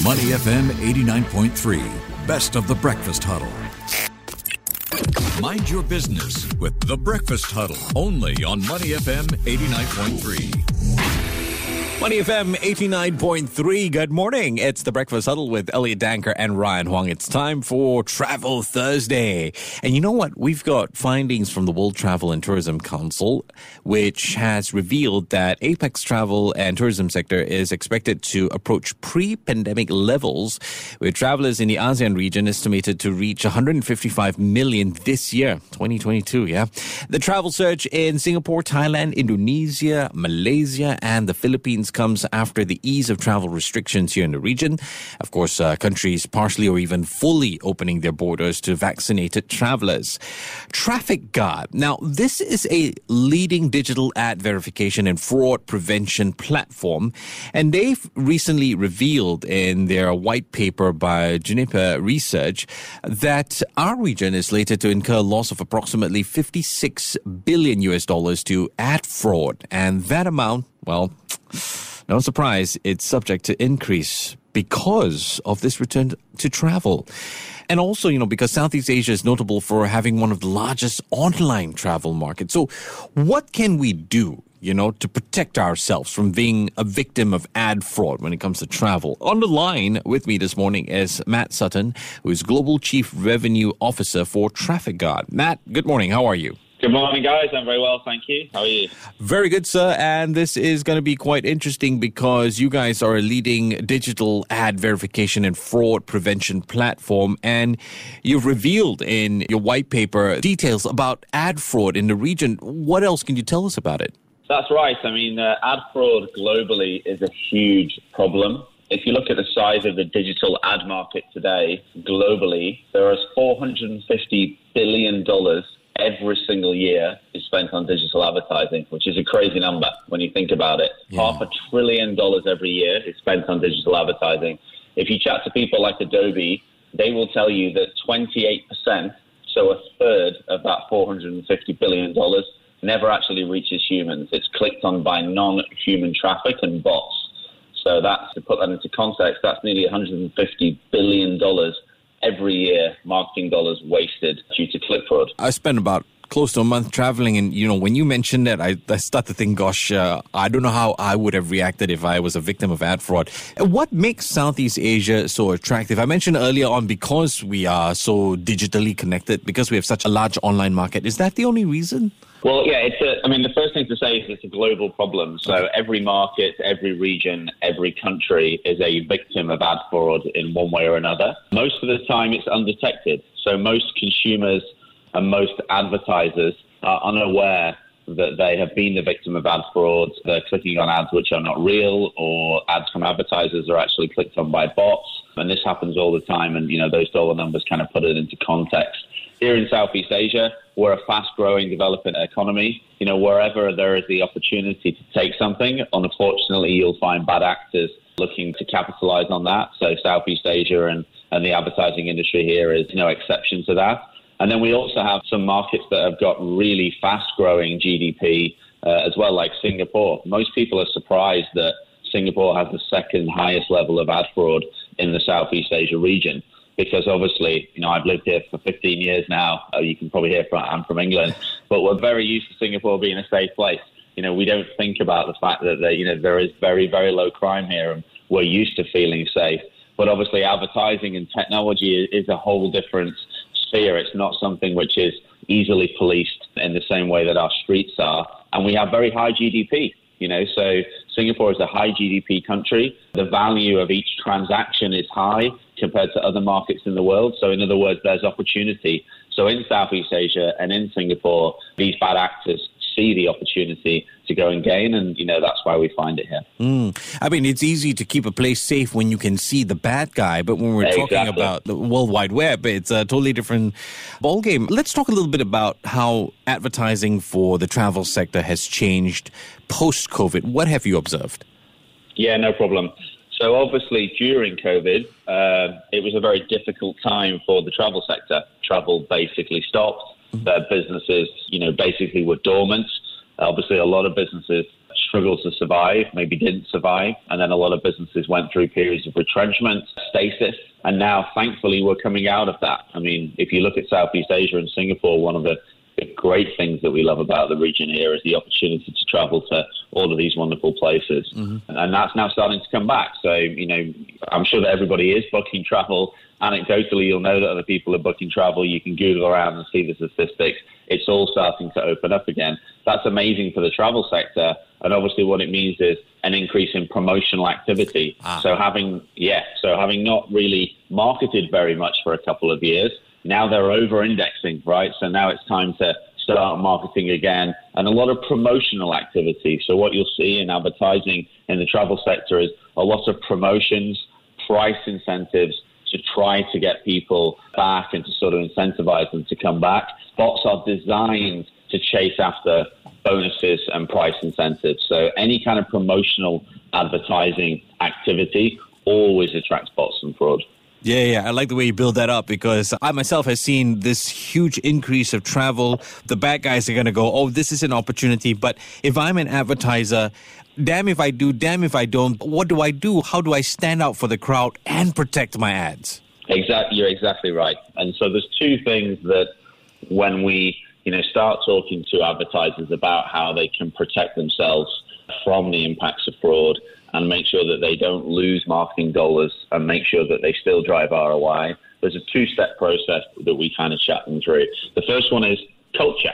Money FM 89.3, best of the breakfast huddle. Mind your business with the breakfast huddle only on Money FM 89.3. Money FM 89.3. Good morning. It's the Breakfast Huddle with Elliot Danker and Ryan Huang. It's time for Travel Thursday. And you know what? We've got findings from the World Travel and Tourism Council, which has revealed that APAC travel and tourism sector is expected to approach pre-pandemic levels, with travelers in the ASEAN region estimated to reach 155 million this year, 2022, yeah? The travel surge in Singapore, Thailand, Indonesia, Malaysia, and the Philippines comes after the ease of travel restrictions here in the region. Of course, uh, countries partially or even fully opening their borders to vaccinated travelers. TrafficGuard. Now, this is a leading digital ad verification and fraud prevention platform, and they've recently revealed in their white paper by Juniper Research that our region is slated to incur loss of approximately 56 billion US dollars to ad fraud, and that amount, well, no surprise, it's subject to increase because of this return to travel. And also, you know, because Southeast Asia is notable for having one of the largest online travel markets. So, what can we do, you know, to protect ourselves from being a victim of ad fraud when it comes to travel? On the line with me this morning is Matt Sutton, who is Global Chief Revenue Officer for TrafficGuard. Matt, good morning. How are you? Good morning, guys. I'm very well, thank you. How are you? Very good, sir. And this is going to be quite interesting because you guys are a leading digital ad verification and fraud prevention platform. And you've revealed in your white paper details about ad fraud in the region. What else can you tell us about it? That's right. I mean, uh, ad fraud globally is a huge problem. If you look at the size of the digital ad market today, globally, there is $450 billion every single year is spent on digital advertising, which is a crazy number when you think about it. Yeah. Half a trillion dollars every year is spent on digital advertising. If you chat to people like Adobe, they will tell you that 28%, so a third of that $450 billion, never actually reaches humans. It's clicked on by non human traffic and bots. So that's to put that into context, that's nearly $150 billion every year marketing dollars wasted due to click fraud. I spent about close to a month traveling and you know when you mentioned that i, I start to think gosh uh, i don't know how i would have reacted if i was a victim of ad fraud. What makes southeast asia so attractive? I mentioned earlier on because we are so digitally connected because we have such a large online market is that the only reason well, yeah, it's a, I mean, the first thing to say is it's a global problem. So okay. every market, every region, every country is a victim of ad fraud in one way or another. Most of the time, it's undetected. So most consumers and most advertisers are unaware that they have been the victim of ad fraud. They're clicking on ads which are not real, or ads from advertisers are actually clicked on by bots. And this happens all the time. And, you know, those dollar numbers kind of put it into context. Here in Southeast Asia, we're a fast growing, developing economy. You know, wherever there is the opportunity to take something, unfortunately, you'll find bad actors looking to capitalize on that. So Southeast Asia and, and the advertising industry here is no exception to that. And then we also have some markets that have got really fast growing GDP uh, as well, like Singapore. Most people are surprised that Singapore has the second highest level of ad fraud in the Southeast Asia region because obviously, you know, I've lived here for 15 years now. Uh, you can probably hear from, I'm from England, but we're very used to Singapore being a safe place. You know, we don't think about the fact that, you know, there is very, very low crime here and we're used to feeling safe. But obviously, advertising and technology is, is a whole different sphere. It's not something which is easily policed in the same way that our streets are. And we have very high GDP. You know, so Singapore is a high GDP country. The value of each transaction is high compared to other markets in the world. So, in other words, there's opportunity. So, in Southeast Asia and in Singapore, these bad actors see the opportunity to go and gain, and you know that's why we find it here. Mm. I mean, it's easy to keep a place safe when you can see the bad guy, but when we're exactly. talking about the World Wide Web, it's a totally different ballgame. Let's talk a little bit about how advertising for the travel sector has changed post COVID. What have you observed? Yeah, no problem. So obviously during COVID, uh, it was a very difficult time for the travel sector. Travel basically stopped. Their businesses, you know, basically were dormant. Obviously, a lot of businesses struggled to survive, maybe didn't survive. And then a lot of businesses went through periods of retrenchment, stasis. And now, thankfully, we're coming out of that. I mean, if you look at Southeast Asia and Singapore, one of the the great things that we love about the region here is the opportunity to travel to all of these wonderful places. Mm-hmm. And that's now starting to come back. So, you know, I'm sure that everybody is booking travel. Anecdotally, you'll know that other people are booking travel. You can Google around and see the statistics. It's all starting to open up again. That's amazing for the travel sector. And obviously, what it means is an increase in promotional activity. Ah. So, having, yeah, so having not really marketed very much for a couple of years, now they're over indexing, right? So now it's time to start marketing again and a lot of promotional activity. So what you'll see in advertising in the travel sector is a lot of promotions, price incentives to try to get people back and to sort of incentivize them to come back. Bots are designed to chase after bonuses and price incentives. So any kind of promotional advertising activity always attracts bots and fraud. Yeah, yeah, I like the way you build that up because I myself have seen this huge increase of travel. The bad guys are going to go, oh, this is an opportunity. But if I'm an advertiser, damn if I do, damn if I don't. What do I do? How do I stand out for the crowd and protect my ads? Exactly, you're exactly right. And so there's two things that when we, you know, start talking to advertisers about how they can protect themselves from the impacts of fraud and make sure that they don't lose marketing dollars and make sure that they still drive ROI. There's a two step process that we kind of chat them through. The first one is culture.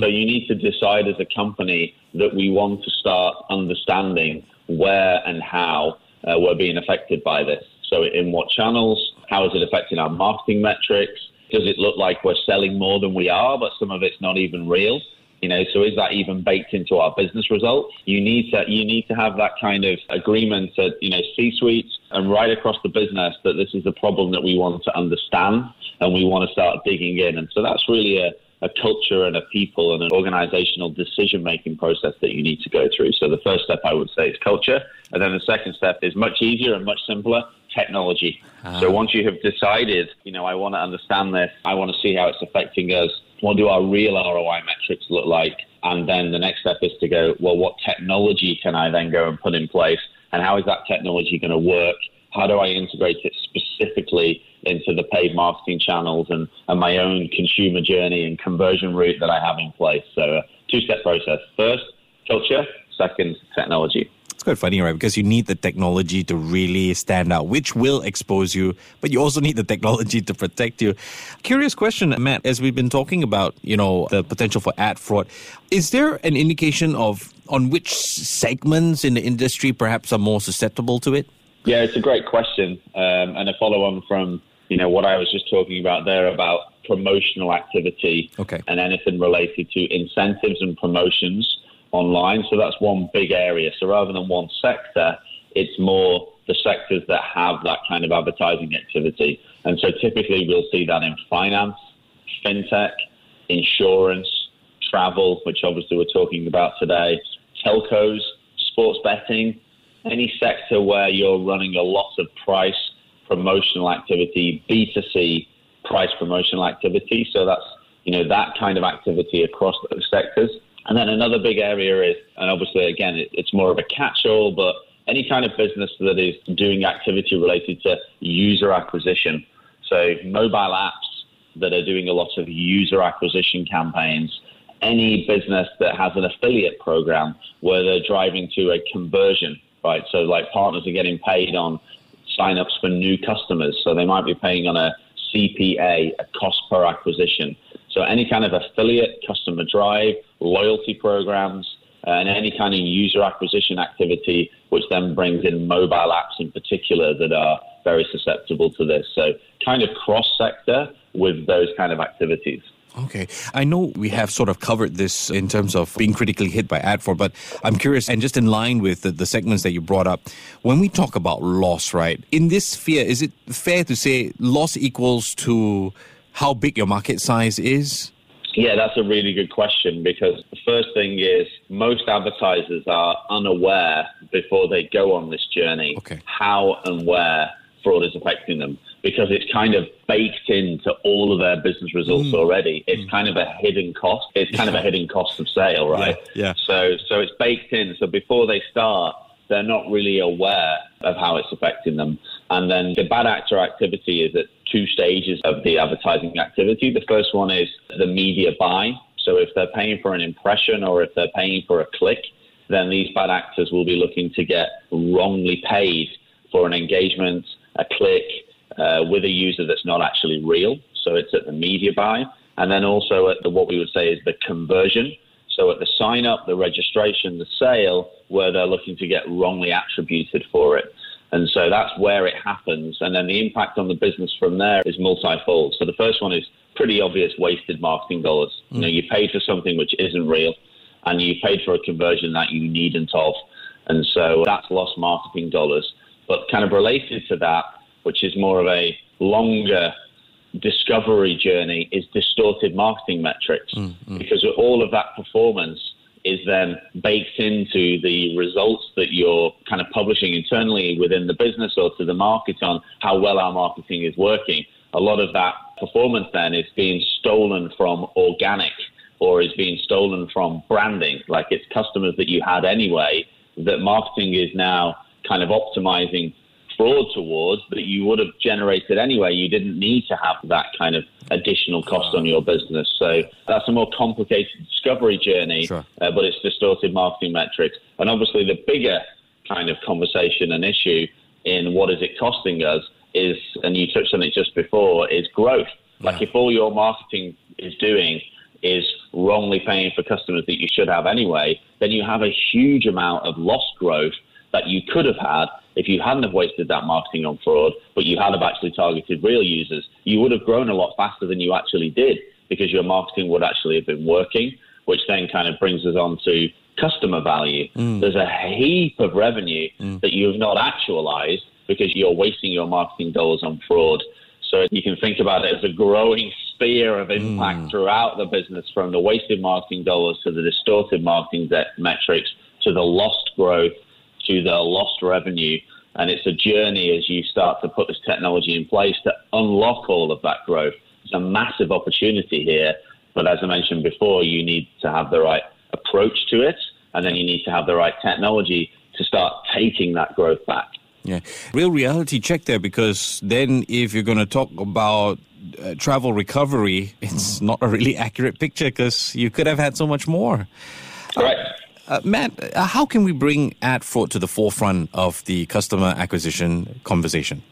So you need to decide as a company that we want to start understanding where and how uh, we're being affected by this. So in what channels? How is it affecting our marketing metrics? Does it look like we're selling more than we are, but some of it's not even real? You know, so is that even baked into our business results? You need to you need to have that kind of agreement at you know C-suites and right across the business that this is a problem that we want to understand and we want to start digging in. And so that's really a a culture and a people and an organizational decision making process that you need to go through. So the first step I would say is culture. And then the second step is much easier and much simpler technology. Uh-huh. So once you have decided, you know, I want to understand this, I want to see how it's affecting us, what do our real ROI metrics look like? And then the next step is to go, well, what technology can I then go and put in place? And how is that technology going to work? How do I integrate it specifically into the paid marketing channels and, and my own consumer journey and conversion route that I have in place? So, a two step process. First, culture. Second, technology. It's quite funny, right? Because you need the technology to really stand out, which will expose you, but you also need the technology to protect you. Curious question, Matt, as we've been talking about, you know, the potential for ad fraud, is there an indication of on which segments in the industry perhaps are more susceptible to it? Yeah, it's a great question. Um, and a follow on from, you know, what I was just talking about there about promotional activity okay. and anything related to incentives and promotions online. So that's one big area. So rather than one sector, it's more the sectors that have that kind of advertising activity. And so typically we'll see that in finance, fintech, insurance, travel, which obviously we're talking about today, telcos, sports betting, any sector where you're running a lot of price promotional activity, B2C price promotional activity. So that's, you know, that kind of activity across those sectors. And then another big area is, and obviously, again, it, it's more of a catch all, but any kind of business that is doing activity related to user acquisition. So, mobile apps that are doing a lot of user acquisition campaigns, any business that has an affiliate program where they're driving to a conversion, right? So, like partners are getting paid on sign-ups for new customers. So, they might be paying on a CPA, a cost per acquisition. So any kind of affiliate, customer drive, loyalty programs, uh, and any kind of user acquisition activity, which then brings in mobile apps in particular that are very susceptible to this. So kind of cross sector with those kind of activities. Okay. I know we have sort of covered this in terms of being critically hit by ad fraud, but I'm curious, and just in line with the, the, segments that you brought up, when we talk about loss, right, in this sphere, is it fair to say loss equals to how big your market size is? Yeah, that's a really good question because the first thing is most advertisers are unaware before they go on this journey okay. how and where fraud is affecting them. because it's kind of baked into all of their business results Mm. already. It's kind of a hidden cost. It's kind of a hidden cost of sale, right? Yeah, yeah. So, so it's baked in. So before they start, they're not really aware of how it's affecting them. And then the bad actor activity is at two stages of the advertising activity. The first one is the media buy. So if they're paying for an impression or if they're paying for a click, then these bad actors will be looking to get wrongly paid for an engagement, a click uh, with a user that's not actually real. So it's at the media buy. And then also at the, what we would say is the conversion. So at the sign up, the registration, the sale, where they're looking to get wrongly attributed for it. And so that's where it happens. And then the impact on the business from there is multifold. So the first one is pretty obvious wasted marketing dollars. You know, mm. you paid for something which isn't real and you paid for a conversion that you needn't of. And so that's lost marketing dollars. But kind of related to that, which is more of a longer discovery journey, is distorted marketing metrics mm, mm. because all of that performance is then baked into the results that you're kind of publishing internally within the business or to the market on how well our marketing is working. A lot of that performance then is being stolen from organic or is being stolen from branding, like it's customers that you had anyway, that marketing is now kind of optimizing fraud towards that you would have generated anyway. You didn't need to have that kind of additional cost on your business. So that's a more complicated discovery journey, Sure. uh, but it's distorted marketing metrics. And obviously, the bigger kind of conversation and issue in what is it costing us is, and you touched on it just before, is growth. Like if all your marketing is doing is wrongly paying for customers that you should have anyway, then you have a huge amount of lost growth that you could have had if you hadn't have wasted that marketing on fraud, but you had have actually targeted real users. You would have grown a lot faster than you actually did because your marketing would actually have been working, which then kind of brings us on to customer value. Mm. There's a heap of revenue mm. that you have not actualized because you're wasting your marketing dollars on fraud. So you can think about it as a growing sphere of mm. impact throughout the business from the wasted marketing dollars to the distorted marketing de- metrics to the lost growth to the lost revenue. And it's a journey as you start to put this technology in place to unlock all of that growth. It's a massive opportunity here. But as I mentioned before, you need to have the right approach to it. And then you need to have the right technology to start taking that growth back. Yeah, real reality check there because then if you're going to talk about uh, travel recovery, it's not a really accurate picture because you could have had so much more. Correct. Uh, Matt, uh, how can we bring ad fraud to the forefront of the customer acquisition conversation?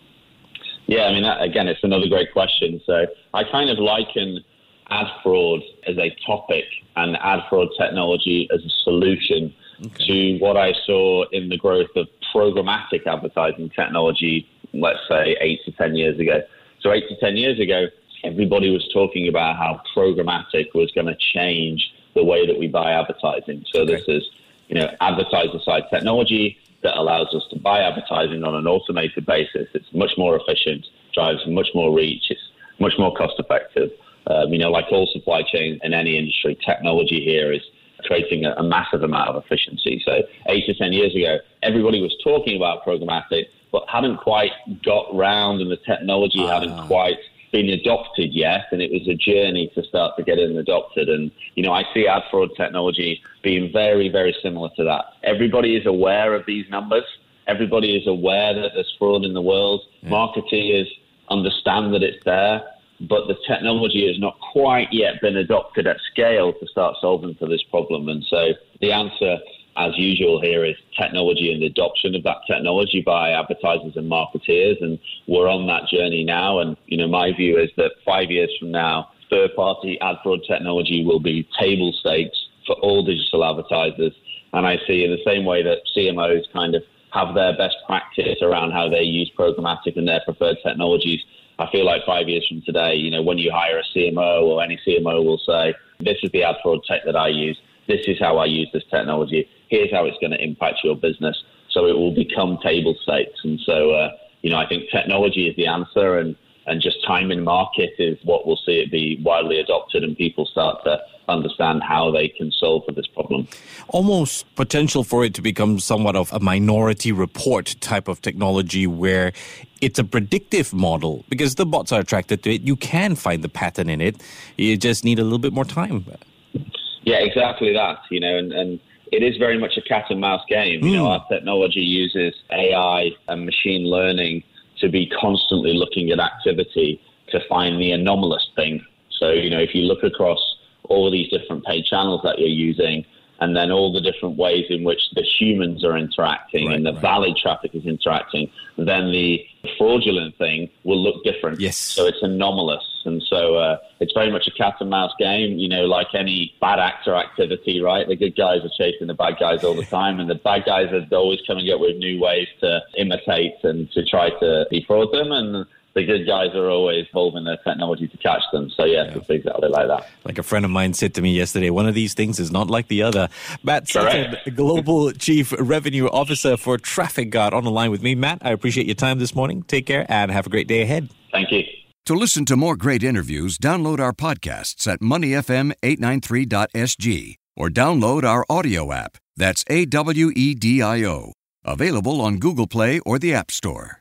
Yeah, I mean, again, it's another great question. So I kind of liken ad fraud as a topic and ad fraud technology as a solution to what I saw in the growth of programmatic advertising technology, let's say eight to 10 years ago. So, eight to 10 years ago, everybody was talking about how programmatic was going to change the way that we buy advertising. So, this is, you know, advertiser side technology that allows us to buy advertising on an automated basis. It's much more efficient, drives much more reach, it's much more cost effective. Um, you know, like all supply chains in any industry, technology here is creating a, a massive amount of efficiency. So eight to ten years ago, everybody was talking about programmatic, but hadn't quite got round, and the technology hadn't quite been adopted yet. And it was a journey to start to get it adopted. And you know, I see ad fraud technology being very, very similar to that. Everybody is aware of these numbers. Everybody is aware that there's fraud in the world. Marketeers understand that it's there but the technology has not quite yet been adopted at scale to start solving for this problem. And so the answer, as usual, here is technology and the adoption of that technology by advertisers and marketeers. And we're on that journey now. And, you know, my view is that five years from now, third party ad fraud technology will be table stakes for all digital advertisers. And I see in the same way that CMOs kind of have their best practice around how they use programmatic and their preferred technologies. I feel like five years from today, you know, when you hire a CMO or any CMO will say, this is the ad fraud tech that I use. This is how I use this technology. Here's how it's going to impact your business. So it will become table stakes. And so, uh, you know, I think technology is the answer. And and just time in market is what will see it be widely adopted and people start to understand how they can solve for this problem. Almost potential for it to become somewhat of a minority report type of technology where it's a predictive model because the bots are attracted to it. You can find the pattern in it. You just need a little bit more time. Yeah, exactly that. You know, and, and it is very much a cat and mouse game. You know, hmm. our technology uses AI and machine learning to be constantly looking at activity to find the anomalous thing. So, you know, if you look across all these different paid channels that you're using, and then all the different ways in which the humans are interacting right, and the right. valid traffic is interacting, then the fraudulent thing will look different. Yes. So it's anomalous. And so uh, it's very much a cat and mouse game, you know, like any bad actor activity, right? The good guys are chasing the bad guys all the time, and the bad guys are always coming up with new ways to imitate and to try to defraud them. And the good guys are always evolving their technology to catch them. So yeah, yeah, it's exactly like that. Like a friend of mine said to me yesterday, one of these things is not like the other. Matt Sutton, Global Chief Revenue Officer for TrafficGuard, on the line with me. Matt, I appreciate your time this morning. Take care and have a great day ahead. Thank you. To listen to more great interviews, download our podcasts at moneyfm893.sg or download our audio app. That's A W E D I O. Available on Google Play or the App Store.